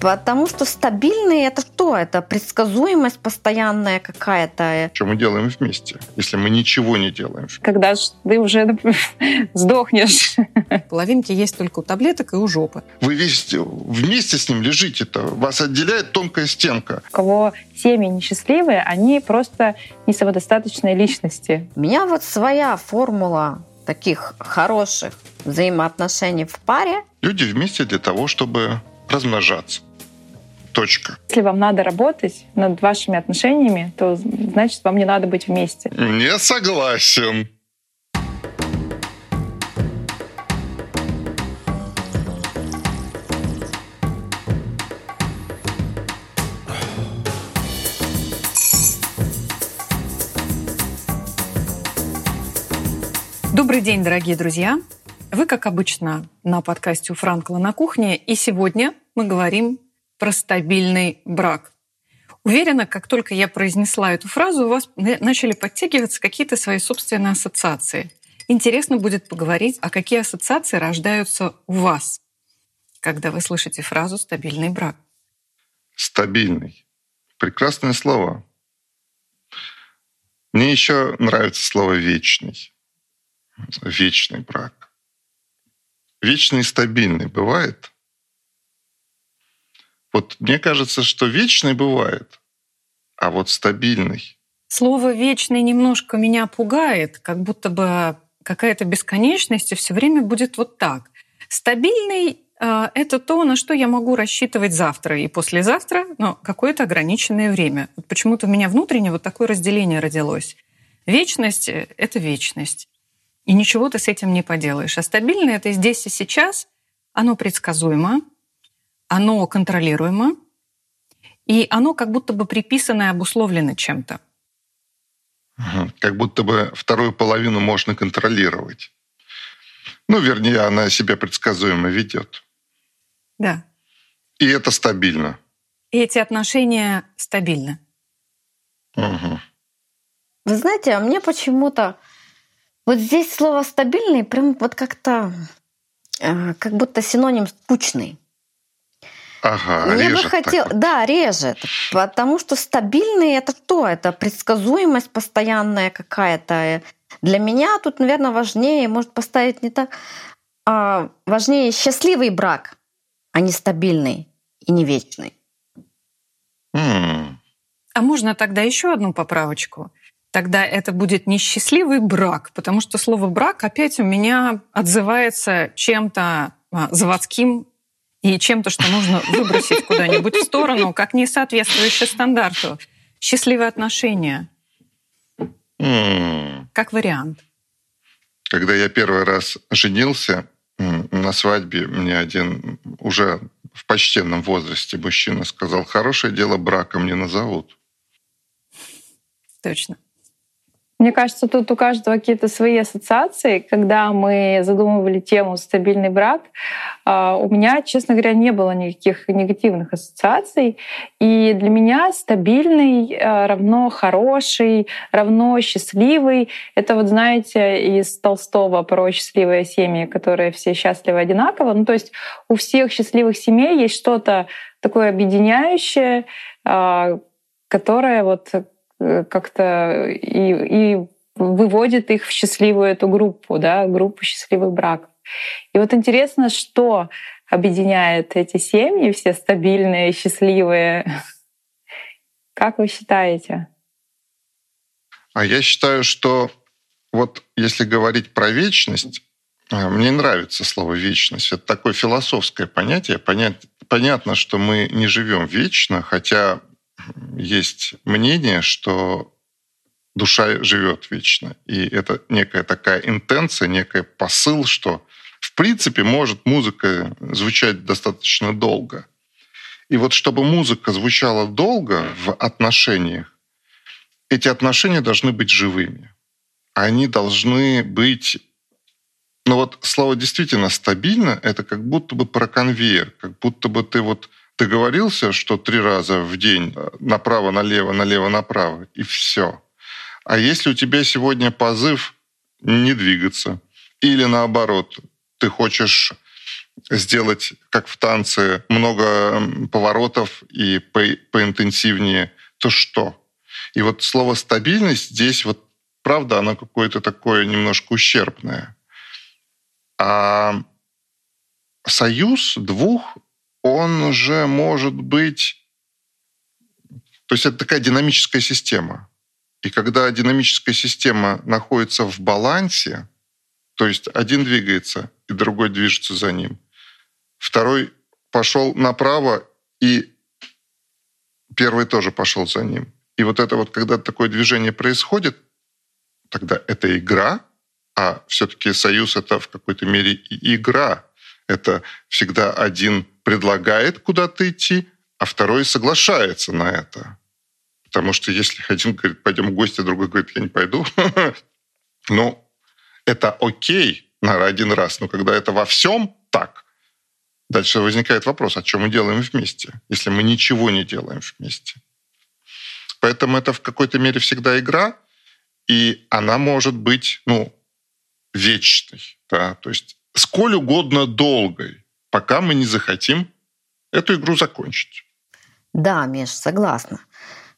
Потому что стабильный это что? Это предсказуемость постоянная какая-то. Что мы делаем вместе, если мы ничего не делаем? Когда ты уже сдохнешь. Половинки есть только у таблеток и у жопы. Вы весь вместе с ним лежите-то. Вас отделяет тонкая стенка. У кого семьи несчастливые, они просто не самодостаточные личности. У меня вот своя формула таких хороших взаимоотношений в паре. Люди вместе для того, чтобы размножаться. Точка. Если вам надо работать над вашими отношениями, то значит вам не надо быть вместе. Не согласен. Добрый день, дорогие друзья! Вы, как обычно, на подкасте у Франкла на кухне, и сегодня мы говорим про стабильный брак. Уверена, как только я произнесла эту фразу, у вас начали подтягиваться какие-то свои собственные ассоциации. Интересно будет поговорить, а какие ассоциации рождаются у вас, когда вы слышите фразу «стабильный брак». Стабильный. Прекрасное слово. Мне еще нравится слово «вечный». Вечный брак. Вечный и стабильный бывает? Вот мне кажется, что вечный бывает, а вот стабильный. Слово вечный немножко меня пугает, как будто бы какая-то бесконечность и все время будет вот так. Стабильный э, это то, на что я могу рассчитывать завтра и послезавтра, но какое-то ограниченное время. Вот почему-то у меня внутренне вот такое разделение родилось. Вечность — это вечность. И ничего ты с этим не поделаешь. А стабильное — это здесь и сейчас, оно предсказуемо, оно контролируемо, и оно как будто бы приписано и обусловлено чем-то. Как будто бы вторую половину можно контролировать. Ну, вернее, она себя предсказуемо ведет. Да. И это стабильно. И эти отношения стабильны. Угу. Вы знаете, а мне почему-то вот здесь слово стабильный прям вот как-то э, как будто синоним скучный. Ага, Мне режет бы хотел, так вот. да, режет, потому что стабильный это что? Это предсказуемость постоянная какая-то. Для меня тут, наверное, важнее, может поставить не так, а важнее счастливый брак, а не стабильный и не вечный. М, А можно тогда еще одну поправочку? Тогда это будет несчастливый брак, потому что слово брак опять у меня отзывается чем-то а, заводским и чем-то, что нужно выбросить куда-нибудь в сторону, как не соответствующее стандарту. Счастливые отношения, как вариант. Когда я первый раз женился, на свадьбе мне один уже в почтенном возрасте мужчина сказал, хорошее дело браком не назовут. Точно. Мне кажется, тут у каждого какие-то свои ассоциации. Когда мы задумывали тему «стабильный брак», а, у меня, честно говоря, не было никаких негативных ассоциаций. И для меня стабильный а, равно хороший, равно счастливый. Это вот, знаете, из Толстого про счастливые семьи, которые все счастливы одинаково. Ну, то есть у всех счастливых семей есть что-то такое объединяющее, а, которое вот как-то и, и выводит их в счастливую эту группу, да, группу счастливых браков. И вот интересно, что объединяет эти семьи, все стабильные, счастливые. Как вы считаете? А я считаю, что вот если говорить про вечность, э, мне нравится слово вечность. Это такое философское понятие. Понят- Понятно, что мы не живем вечно, хотя есть мнение, что душа живет вечно. И это некая такая интенция, некий посыл, что в принципе может музыка звучать достаточно долго. И вот чтобы музыка звучала долго в отношениях, эти отношения должны быть живыми. Они должны быть... Ну вот слово действительно стабильно, это как будто бы про конвейер, как будто бы ты вот договорился, что три раза в день э, направо-налево, налево-направо, и все. А если у тебя сегодня позыв не двигаться, или наоборот, ты хочешь сделать, как в танце, много поворотов и по поинтенсивнее, то что? И вот слово «стабильность» здесь вот, правда, оно какое-то такое немножко ущербное. А союз двух, он уже может быть... То есть это такая динамическая система. И когда динамическая система находится в балансе, то есть один двигается, и другой движется за ним, второй пошел направо, и первый тоже пошел за ним. И вот это вот, когда такое движение происходит, тогда это игра, а все-таки союз это в какой-то мере игра. Это всегда один предлагает куда-то идти, а второй соглашается на это. Потому что если один говорит, пойдем в гости, а другой говорит, я не пойду, ну, это окей на один раз, но когда это во всем так, дальше возникает вопрос, а что мы делаем вместе, если мы ничего не делаем вместе. Поэтому это в какой-то мере всегда игра, и она может быть, ну, вечной, да, то есть сколь угодно долгой, пока мы не захотим эту игру закончить. Да, Миш, согласна,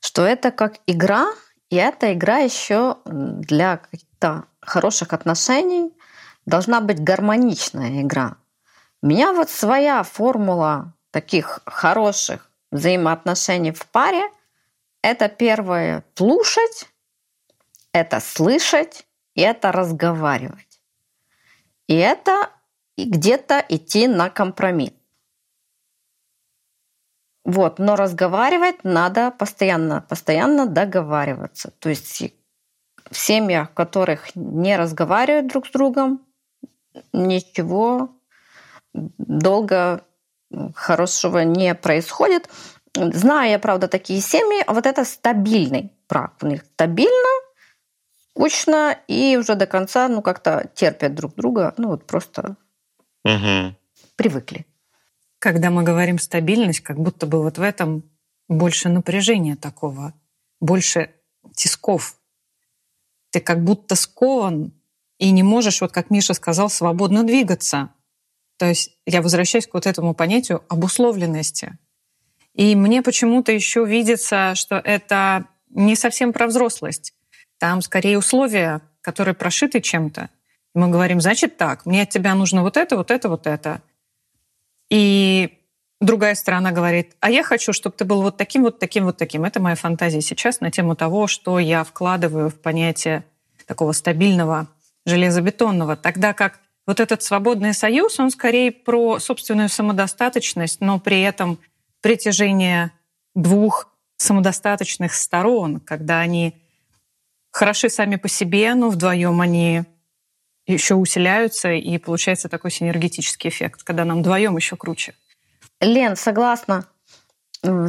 что это как игра, и эта игра еще для каких-то хороших отношений должна быть гармоничная игра. У меня вот своя формула таких хороших взаимоотношений в паре – это первое – слушать, это слышать и это разговаривать. И это где-то идти на компромисс. Вот, но разговаривать надо постоянно, постоянно договариваться. То есть в семьях, в которых не разговаривают друг с другом, ничего долго хорошего не происходит. Знаю я, правда, такие семьи, а вот это стабильный брак. У них стабильно, скучно, и уже до конца, ну, как-то терпят друг друга, ну, вот просто угу. привыкли. Когда мы говорим стабильность, как будто бы вот в этом больше напряжения такого, больше тисков ты как будто скован и не можешь, вот как Миша сказал, свободно двигаться. То есть я возвращаюсь к вот этому понятию обусловленности. И мне почему-то еще видится, что это не совсем про взрослость. Там скорее условия, которые прошиты чем-то. Мы говорим, значит так, мне от тебя нужно вот это, вот это, вот это. И другая сторона говорит, а я хочу, чтобы ты был вот таким, вот таким, вот таким. Это моя фантазия сейчас на тему того, что я вкладываю в понятие такого стабильного железобетонного. Тогда как вот этот свободный союз, он скорее про собственную самодостаточность, но при этом притяжение двух самодостаточных сторон, когда они хороши сами по себе, но вдвоем они еще усиляются, и получается такой синергетический эффект, когда нам вдвоем еще круче. Лен, согласна.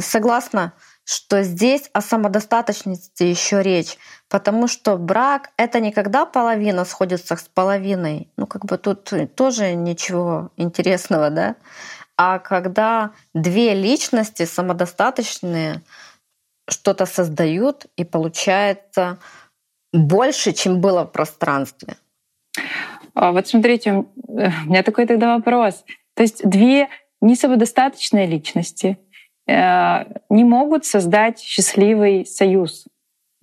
Согласна, что здесь о самодостаточности еще речь, потому что брак — это не когда половина сходится с половиной, ну как бы тут тоже ничего интересного, да, а когда две личности самодостаточные что-то создают, и получается больше, чем было в пространстве. А вот смотрите, у меня такой тогда вопрос. То есть две не самодостаточные личности э, не могут создать счастливый союз.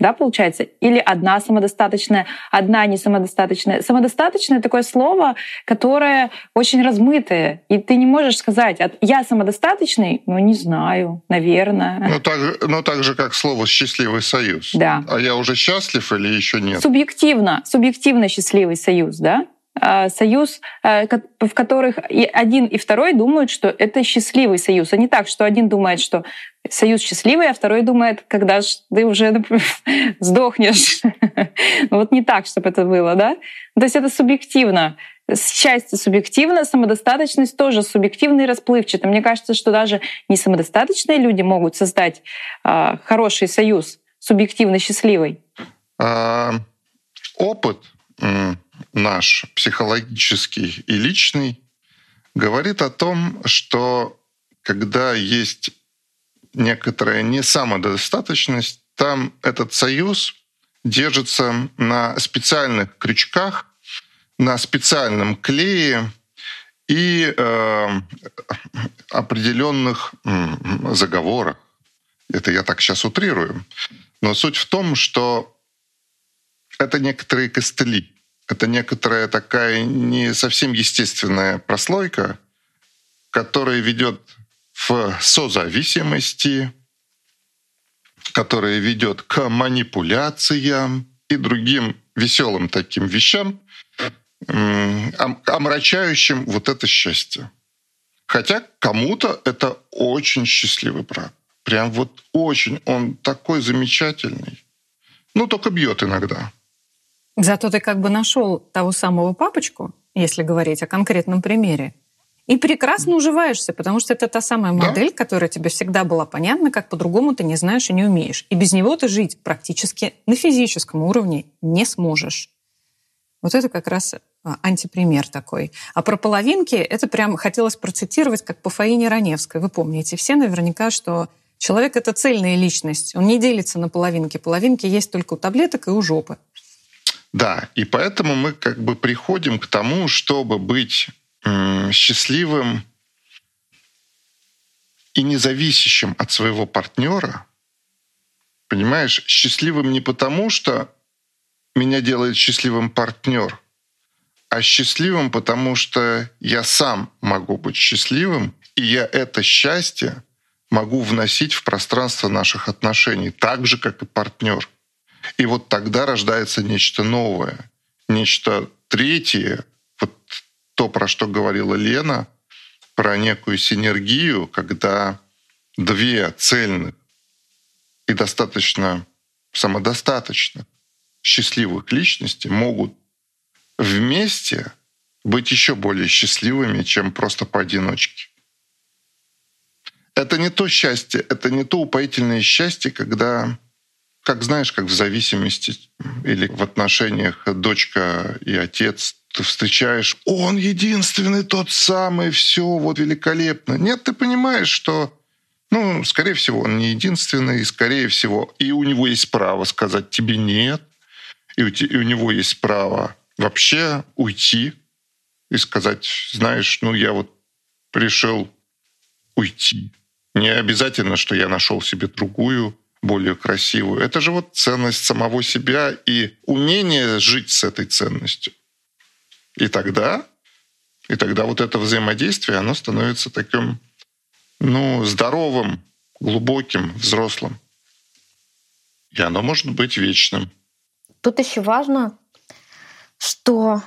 Да, получается? Или одна самодостаточная, одна не самодостаточная. Самодостаточное такое слово, которое очень размытое. И ты не можешь сказать, я самодостаточный, ну не знаю, наверное. Ну так, ну так же, как слово «счастливый союз». Да. А я уже счастлив или еще нет? Субъективно, субъективно счастливый союз, да? А, союз, а, в которых и один и второй думают, что это счастливый союз, а не так, что один думает, что союз счастливый, а второй думает, когда же ты уже сдохнешь. вот не так, чтобы это было, да? То есть это субъективно. Счастье субъективно, самодостаточность тоже субъективно и расплывчато. Мне кажется, что даже не самодостаточные люди могут создать э, хороший союз, субъективно счастливый. А, опыт наш психологический и личный, говорит о том, что когда есть некоторая несамодостаточность, там этот союз держится на специальных крючках, на специальном клее, и э, определенных заговорах. Это я так сейчас утрирую. Но суть в том, что это некоторые костыли. Это некоторая такая не совсем естественная прослойка, которая ведет в созависимости, которая ведет к манипуляциям и другим веселым таким вещам, омрачающим вот это счастье. Хотя кому-то это очень счастливый брак. Прям вот очень. Он такой замечательный. Ну, только бьет иногда. Зато ты как бы нашел того самого папочку, если говорить о конкретном примере, и прекрасно уживаешься, потому что это та самая модель, да? которая тебе всегда была понятна, как по-другому ты не знаешь и не умеешь. И без него ты жить практически на физическом уровне не сможешь. Вот это как раз а, антипример такой. А про половинки это прям хотелось процитировать, как по Фаине Раневской. Вы помните все наверняка, что человек — это цельная личность. Он не делится на половинки. Половинки есть только у таблеток и у жопы. Да, и поэтому мы как бы приходим к тому, чтобы быть счастливым и независящим от своего партнера, понимаешь, счастливым не потому, что меня делает счастливым партнер, а счастливым, потому что я сам могу быть счастливым, и я это счастье могу вносить в пространство наших отношений, так же, как и партнер. И вот тогда рождается нечто новое, нечто третье, вот то, про что говорила Лена, про некую синергию, когда две цельных и достаточно самодостаточных счастливых личностей могут вместе быть еще более счастливыми, чем просто поодиночке. Это не то счастье, это не то упоительное счастье, когда, как знаешь, как в зависимости или в отношениях дочка и отец, ты встречаешь, он единственный, тот самый, все вот великолепно. Нет, ты понимаешь, что, ну, скорее всего, он не единственный, и скорее всего, и у него есть право сказать тебе нет, и у, и у него есть право вообще уйти и сказать, знаешь, ну, я вот решил уйти. Не обязательно, что я нашел себе другую, более красивую. Это же вот ценность самого себя и умение жить с этой ценностью. И тогда, и тогда вот это взаимодействие, оно становится таким, ну, здоровым, глубоким, взрослым. И оно может быть вечным. Тут еще важно, что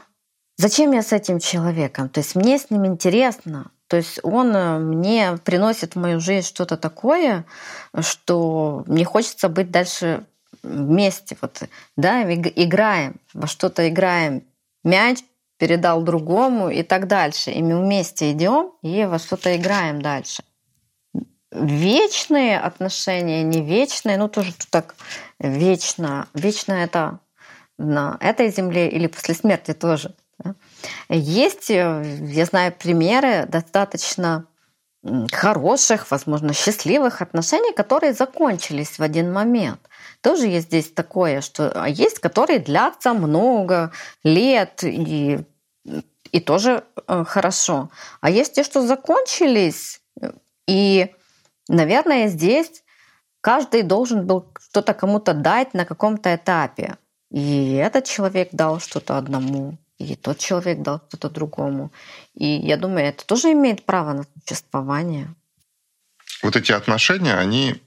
зачем я с этим человеком? То есть мне с ним интересно. То есть он э, мне приносит в мою жизнь что-то такое, что мне хочется быть дальше вместе. Вот, да, играем, во что-то играем. Мяч передал другому и так дальше. И мы вместе идем и во что-то играем дальше. Вечные отношения, не вечные, ну тоже тут так вечно. Вечно это на этой земле или после смерти тоже. Есть, э, я знаю, примеры достаточно хороших, возможно, счастливых отношений, которые закончились в один момент. Тоже есть здесь такое, что а есть, которые длятся много лет и, и тоже э, хорошо. А есть те, что закончились, и, наверное, здесь каждый должен был что-то кому-то дать на каком-то этапе. И этот человек дал что-то одному, и тот человек дал что-то другому. И я думаю, это тоже имеет право на существование. Вот эти отношения, они,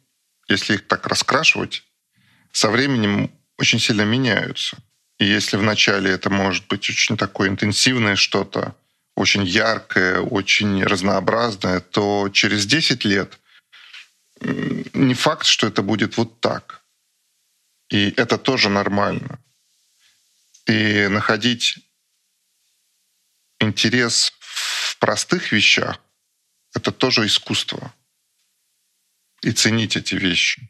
если их так раскрашивать, со временем очень сильно меняются. И если вначале это может быть очень такое интенсивное что-то, очень яркое, очень разнообразное, то через 10 лет не факт, что это будет вот так. И это тоже нормально. И находить интерес в простых вещах — это тоже искусство. И ценить эти вещи.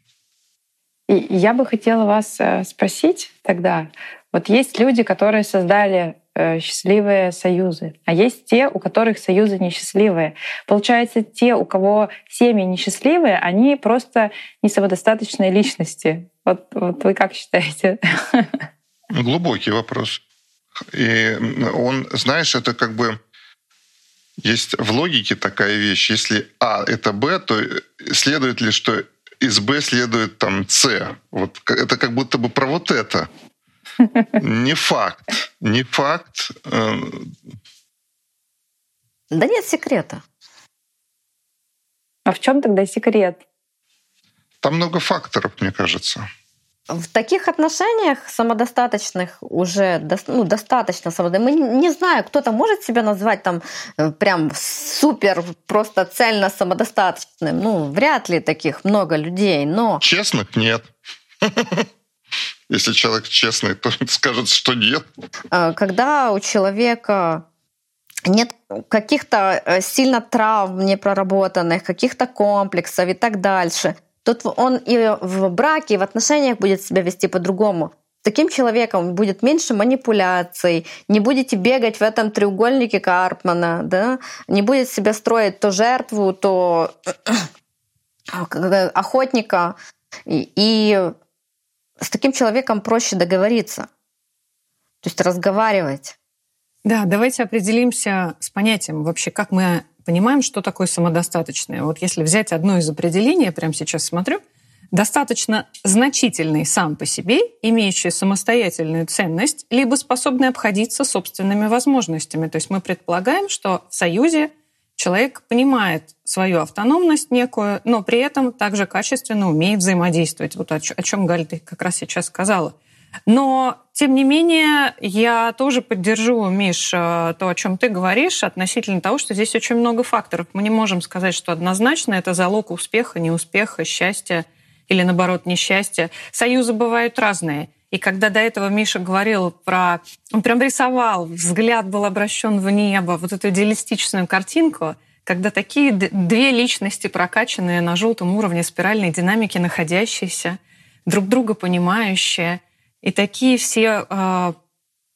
И я бы хотела вас э, спросить тогда, вот есть люди, которые создали э, счастливые союзы, а есть те, у которых союзы несчастливые. Получается, те, у кого семьи несчастливые, они просто не самодостаточные личности. Вот, вот вы как считаете? Глубокий вопрос. И он, знаешь, это как бы Есть в логике такая вещь. Если А — это Б, то следует ли, что из Б следует там С? Вот это как будто бы про вот это. Не факт. Не факт. Э, да нет секрета. А в чем тогда секрет? Там много факторов, мне кажется. В таких отношениях самодостаточных уже ну, достаточно самодостаточных. Мы не знаю, кто-то может себя назвать там э, прям супер, просто цельно самодостаточным. Ну, вряд ли таких много людей, но... Честных нет. Если человек честный, то скажет, что нет. Э, когда у человека нет каких-то э, сильно травм непроработанных, каких-то комплексов и так дальше – Тут он и в браке, и в отношениях будет себя вести по-другому. Таким человеком будет меньше манипуляций, не будете бегать в этом треугольнике Карпмана, да? не будет себя строить то жертву, то охотника. И, и с таким человеком проще договориться, то есть разговаривать. Да, давайте определимся с понятием вообще, как мы понимаем, что такое самодостаточное. Вот если взять одно из определений, я прямо сейчас смотрю, достаточно значительный сам по себе, имеющий самостоятельную ценность, либо способный обходиться собственными возможностями. То есть мы предполагаем, что в союзе человек понимает свою автономность некую, но при этом также качественно умеет взаимодействовать. Вот о чем Галя ты как раз сейчас сказала – но, тем не менее, я тоже поддержу, Миш, э, то, о чем ты говоришь, относительно того, что здесь очень много факторов. Мы не можем сказать, что однозначно это залог успеха, неуспеха, счастья или, наоборот, несчастья. Союзы бывают разные. И когда до этого Миша говорил про... Он прям рисовал, взгляд был обращен в небо, вот эту идеалистичную картинку, когда такие две личности, прокачанные на желтом уровне спиральной динамики, находящиеся, друг друга понимающие, и такие все э,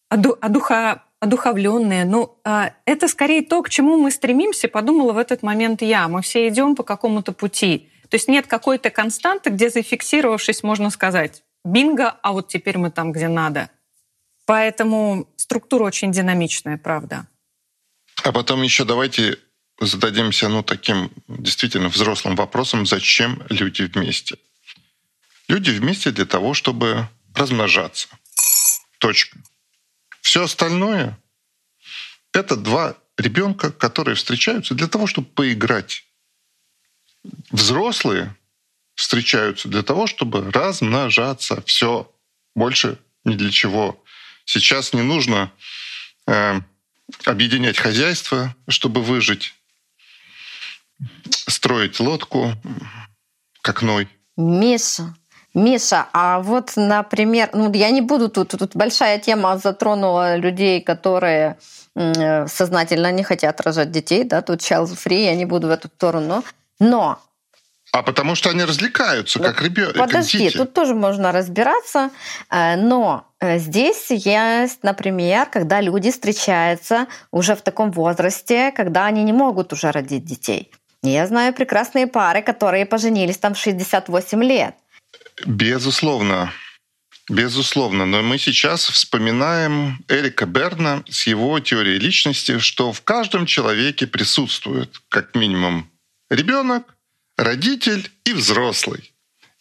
одуха, одуховленные. Ну, э, это скорее то, к чему мы стремимся, подумала в этот момент я. Мы все идем по какому-то пути. То есть нет какой-то константы, где зафиксировавшись, можно сказать, бинго, а вот теперь мы там, где надо. Поэтому структура очень динамичная, правда. А потом еще давайте зададимся ну, таким действительно взрослым вопросом, зачем люди вместе. Люди вместе для того, чтобы размножаться. Точка. Все остальное — это два ребенка, которые встречаются для того, чтобы поиграть. Взрослые встречаются для того, чтобы размножаться. Все. Больше ни для чего. Сейчас не нужно э, объединять хозяйство, чтобы выжить, строить лодку как Ной. Миша, Миша, а вот, например, ну я не буду тут, тут большая тема затронула людей, которые сознательно не хотят рожать детей, да, тут child free, я не буду в эту сторону, но а потому что они развлекаются, как ребенок. Подожди, дети. тут тоже можно разбираться. Э, но э, здесь есть, например, когда люди встречаются уже в таком возрасте, когда они не могут уже родить детей. Я знаю прекрасные пары, которые поженились там в 68 лет. Безусловно. Безусловно, но мы сейчас вспоминаем Эрика Берна с его теорией личности, что в каждом человеке присутствует как минимум ребенок, родитель и взрослый.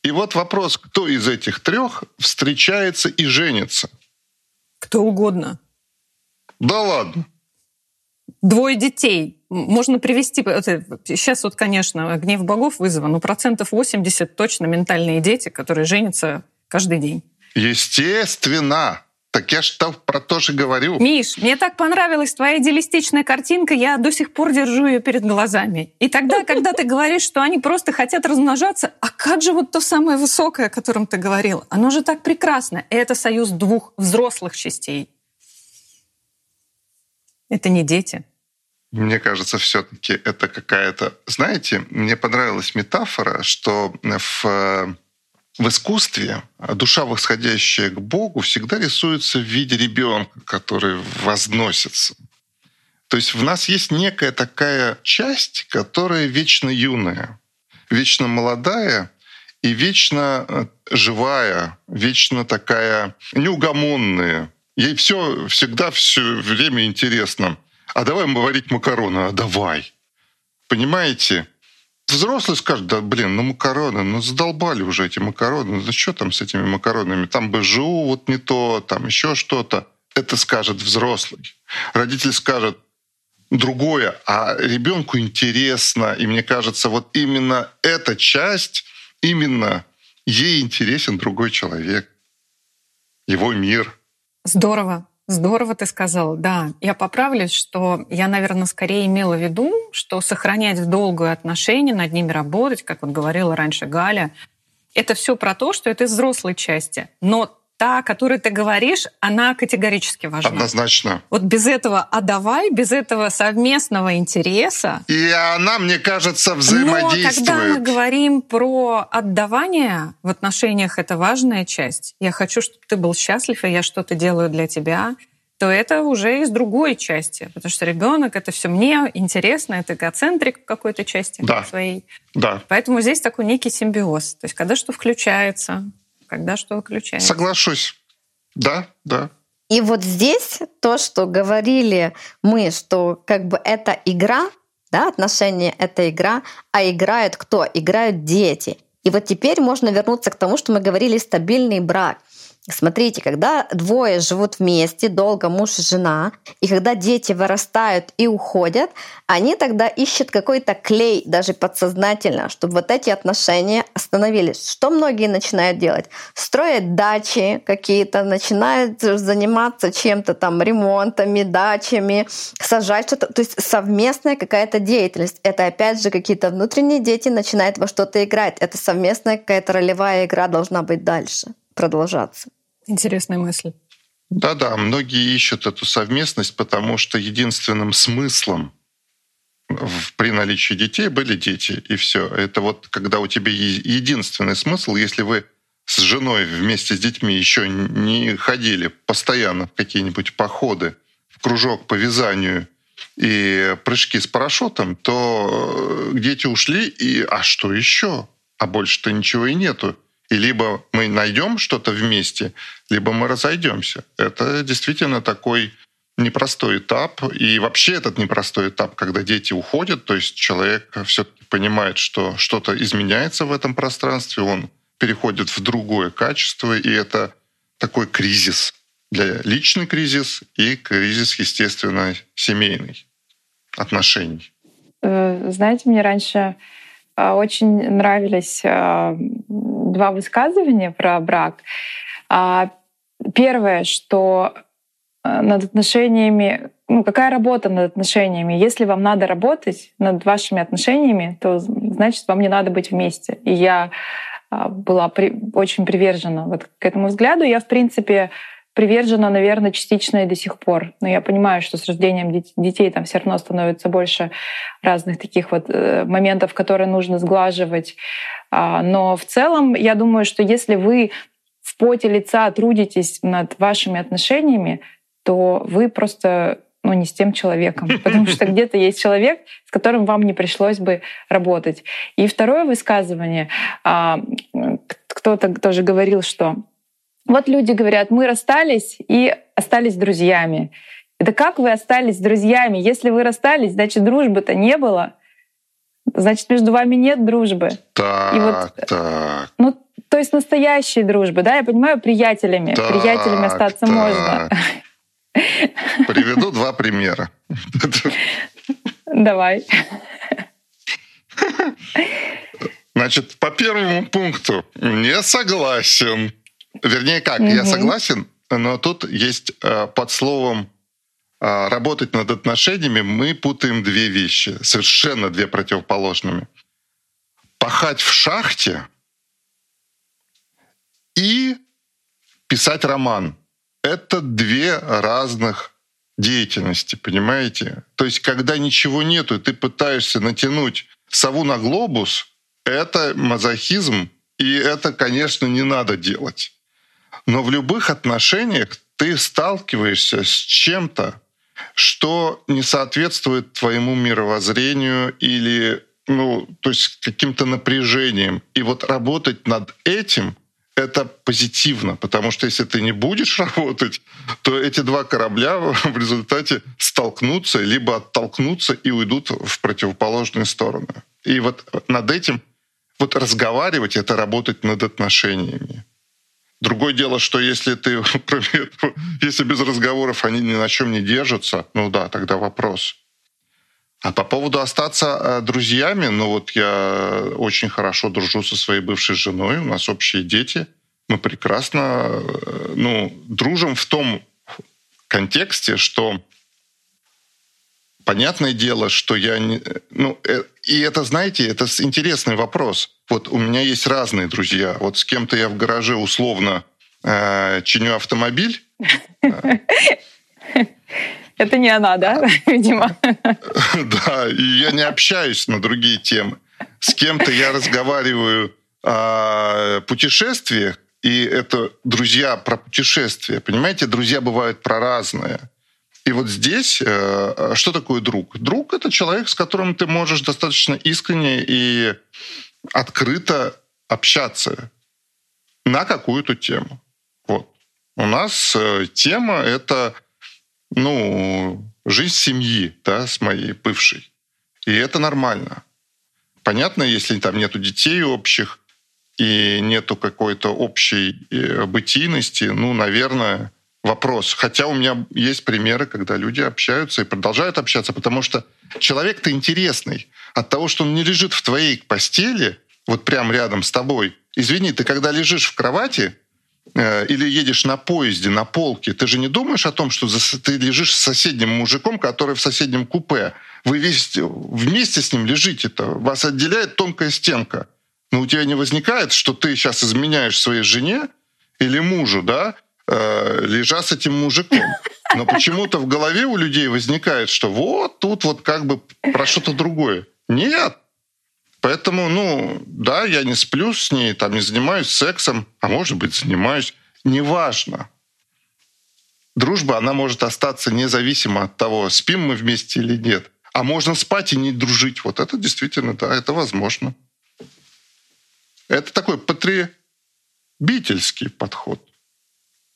И вот вопрос, кто из этих трех встречается и женится? Кто угодно. Да ладно. Двое детей. Можно привести... Сейчас вот, конечно, гнев богов вызван, но процентов 80 точно ментальные дети, которые женятся каждый день. Естественно. Так я что про то же говорю. Миш, мне так понравилась твоя идеалистичная картинка, я до сих пор держу ее перед глазами. И тогда, когда ты говоришь, что они просто хотят размножаться, а как же вот то самое высокое, о котором ты говорил? Оно же так прекрасно. И это союз двух взрослых частей. Это не дети. Мне кажется, все-таки это какая-то... Знаете, мне понравилась метафора, что в, в искусстве душа, восходящая к Богу, всегда рисуется в виде ребенка, который возносится. То есть в нас есть некая такая часть, которая вечно юная, вечно молодая и вечно э, живая, вечно такая неугомонная, Ей все всегда все время интересно. А давай варить макароны, а давай. Понимаете? Взрослый скажет, да блин, ну макароны, ну задолбали уже эти макароны, ну что там с этими макаронами? Там БЖУ вот не то, там еще что-то. Это скажет взрослый. Родитель скажет другое, а ребенку интересно. И мне кажется, вот именно эта часть, именно ей интересен другой человек, его мир. Здорово. Здорово ты сказал, да. Я поправлюсь, что я, наверное, скорее имела в виду, что сохранять в долгую отношения, над ними работать, как вот говорила раньше Галя, это все про то, что это из взрослой части. Но та, о которой ты говоришь, она категорически важна. Однозначно. Вот без этого «а давай», без этого совместного интереса... И она, мне кажется, взаимодействует. Но когда мы говорим про отдавание в отношениях, это важная часть. Я хочу, чтобы ты был счастлив, и я что-то делаю для тебя то это уже из другой части, потому что ребенок это все мне интересно, это эгоцентрик в какой-то части да. своей. Да. Поэтому здесь такой некий симбиоз. То есть когда что включается, когда что выключается. Соглашусь. Да, да. И вот здесь то, что говорили мы, что как бы это игра, да, отношения — это игра, а играют кто? Играют дети. И вот теперь можно вернуться к тому, что мы говорили стабильный брак — Смотрите, когда двое живут вместе, долго муж и жена, и когда дети вырастают и уходят, они тогда ищут какой-то клей, даже подсознательно, чтобы вот эти отношения остановились. Что многие начинают делать? Строят дачи какие-то, начинают заниматься чем-то там, ремонтами, дачами, сажать что-то. То есть совместная какая-то деятельность. Это опять же какие-то внутренние дети начинают во что-то играть. Это совместная какая-то ролевая игра должна быть дальше продолжаться. Интересная мысль. Да-да, многие ищут эту совместность, потому что единственным смыслом при наличии детей были дети, и все. Это вот когда у тебя единственный смысл, если вы с женой вместе с детьми еще не ходили постоянно в какие-нибудь походы, в кружок по вязанию и прыжки с парашютом, то дети ушли, и а что еще? А больше-то ничего и нету. И либо мы найдем что-то вместе, либо мы разойдемся. Это действительно такой непростой этап. И вообще этот непростой этап, когда дети уходят, то есть человек все-таки понимает, что что-то изменяется в этом пространстве, он переходит в другое качество, и это такой кризис для личный кризис и кризис, естественно, семейный отношений. Э, знаете, мне раньше очень нравились а, два высказывания про брак. А, первое, что над отношениями, ну какая работа над отношениями? Если вам надо работать над вашими отношениями, то значит вам не надо быть вместе. И я была при, очень привержена вот к этому взгляду. Я, в принципе, привержена, наверное, частично и до сих пор. Но я понимаю, что с рождением детей там все равно становится больше разных таких вот э, моментов, которые нужно сглаживать. А, но в целом, я думаю, что если вы в поте лица трудитесь над вашими отношениями, то вы просто ну, не с тем человеком, потому что где-то есть человек, с которым вам не пришлось бы работать. И второе высказывание, а, кто-то тоже говорил, что вот люди говорят, мы расстались и остались друзьями. Это как вы остались друзьями? Если вы расстались, значит, дружбы-то не было. Значит, между вами нет дружбы. Так, и вот, так. Ну, то есть настоящей дружбы, да, я понимаю, приятелями. Так, приятелями остаться так. можно. Приведу два примера. Давай. Значит, по первому пункту не согласен. Вернее, как, угу. я согласен, но тут есть э, под словом э, работать над отношениями мы путаем две вещи, совершенно две противоположными. Пахать в шахте и писать роман. Это две разных деятельности, понимаете? То есть, когда ничего нету, и ты пытаешься натянуть сову на глобус, это мазохизм, и это, конечно, не надо делать. Но в любых отношениях ты сталкиваешься с чем-то, что не соответствует твоему мировоззрению или ну, то есть каким-то напряжением. И вот работать над этим — это позитивно, потому что если ты не будешь работать, то эти два корабля в результате столкнутся, либо оттолкнутся и уйдут в противоположные стороны. И вот над этим вот разговаривать — это работать над отношениями. Другое дело, что если ты, если без разговоров они ни на чем не держатся, ну да, тогда вопрос. А по поводу остаться э, друзьями, ну вот я очень хорошо дружу со своей бывшей женой, у нас общие дети, мы прекрасно, э, ну, дружим в том контексте, что понятное дело, что я не... Ну, э, и это, знаете, это интересный вопрос. Вот у меня есть разные друзья. Вот с кем-то я в гараже условно э, чиню автомобиль. Это не она, да, видимо? Да, и я не общаюсь на другие темы. С кем-то я разговариваю о путешествиях, и это друзья про путешествия. Понимаете, друзья бывают про разное. И вот здесь э, что такое друг? Друг — это человек, с которым ты можешь достаточно искренне и открыто общаться на какую-то тему. Вот. У нас э, тема — это ну, жизнь семьи, да, с моей бывшей. И это нормально. Понятно, если там нету детей общих и нету какой-то общей э, бытийности, ну, наверное, вопрос. Хотя у меня есть примеры, когда люди общаются и продолжают общаться, потому что человек-то интересный. От того, что он не лежит в твоей постели, вот прямо рядом с тобой. Извини, ты когда лежишь в кровати, Э, или едешь на поезде, на полке, ты же не думаешь о том, что ты лежишь с соседним мужиком, который в соседнем купе. Вы весь, вместе с ним лежите-то. Вас отделяет тонкая стенка. Но у тебя не возникает, что ты сейчас изменяешь своей жене или мужу, да, э, лежа с этим мужиком. Но почему-то в голове у людей возникает, что вот тут вот как бы про что-то другое. Нет, Поэтому, ну, да, я не сплю с ней, там не занимаюсь сексом, а может быть, занимаюсь. Неважно. Дружба, она может остаться независимо от того, спим мы вместе или нет. А можно спать и не дружить. Вот это действительно, да, это возможно. Это такой потребительский подход.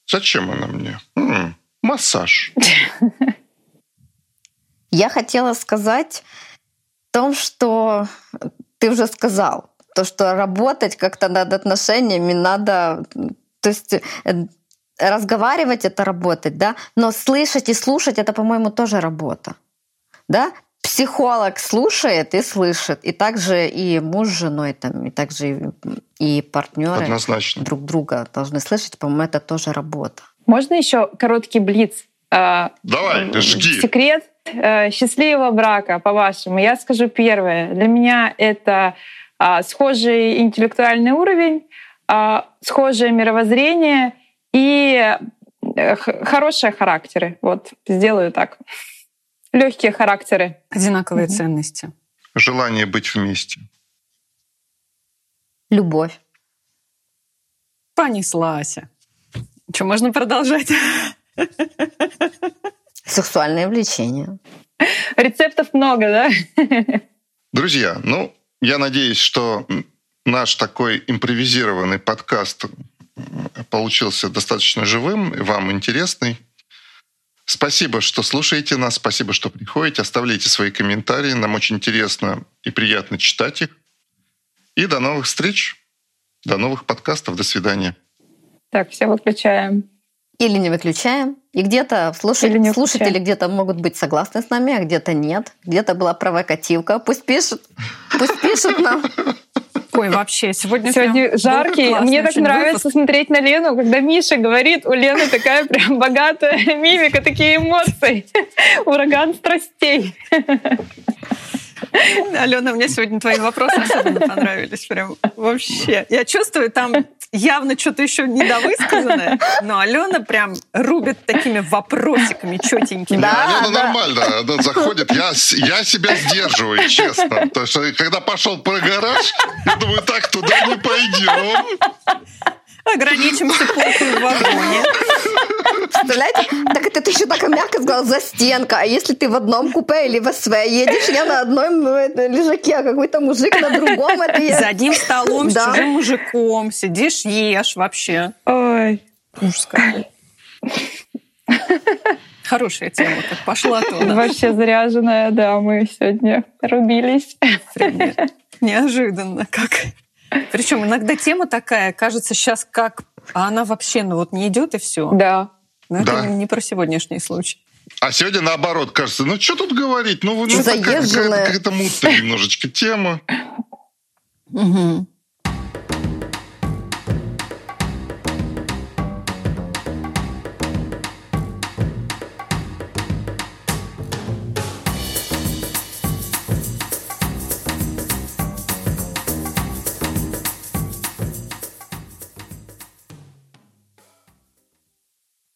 Зачем она мне? М-м, массаж. Я хотела сказать о том, что ты уже сказал, то, что работать как-то над отношениями надо, то есть э, разговаривать это работать, да, но слышать и слушать это, по-моему, тоже работа, да. Психолог слушает и слышит, и также и муж с женой, там, и также и, партнеры Однозначно. друг друга должны слышать, по-моему, это тоже работа. Можно еще короткий блиц? А, Давай, жги. Секрет Э, счастливого брака, по-вашему? Я скажу первое. Для меня это а, схожий интеллектуальный уровень, а, схожее мировоззрение и э, хорошие характеры. Вот, сделаю так. Легкие характеры. Одинаковые угу. ценности. Желание быть вместе. Любовь. Понеслась. Что, можно продолжать? Сексуальное влечение. Рецептов много, да? Друзья, ну, я надеюсь, что наш такой импровизированный подкаст получился достаточно живым, вам интересный. Спасибо, что слушаете нас, спасибо, что приходите, оставляйте свои комментарии, нам очень интересно и приятно читать их. И до новых встреч, до новых подкастов, до свидания. Так, все выключаем. Или не выключаем. И где-то слушатели, слушатели где-то могут быть согласны с нами, а где-то нет. Где-то была провокативка. Пусть пишут. Пусть пишут нам. Ой, вообще, сегодня Сегодня жаркий. Мне так нравится выпуск. смотреть на Лену, когда Миша говорит, у Лены такая прям богатая мимика, такие эмоции. Ураган страстей. Алена, мне сегодня твои вопросы особенно понравились. Прям вообще. Я чувствую, там явно что-то еще недовысказанное, но Алена прям рубит такими вопросиками четенькими. Да, Алена да. нормально, она заходит. Я, я себя сдерживаю, честно. То что когда пошел про гараж, я думаю, так, туда не пойдем. Ограничимся полкой в вагоне. Представляете? Так это ты еще так мягко сказал, за стенка. А если ты в одном купе или в СВ едешь, я на одном э, лежаке, а какой-то мужик на другом. Это я... За одним столом да. с чужим мужиком сидишь, ешь вообще. Ой. Какой. Хорошая тема, как пошла то. Вообще заряженная, да, мы сегодня рубились. Неожиданно как. Причем иногда тема такая, кажется, сейчас как, а она вообще ну вот не идет и все. Да. Но да. это не про сегодняшний случай. А сегодня наоборот кажется, ну что тут говорить? Ну, ну такая какая-то, какая-то мутная немножечко тема. Угу.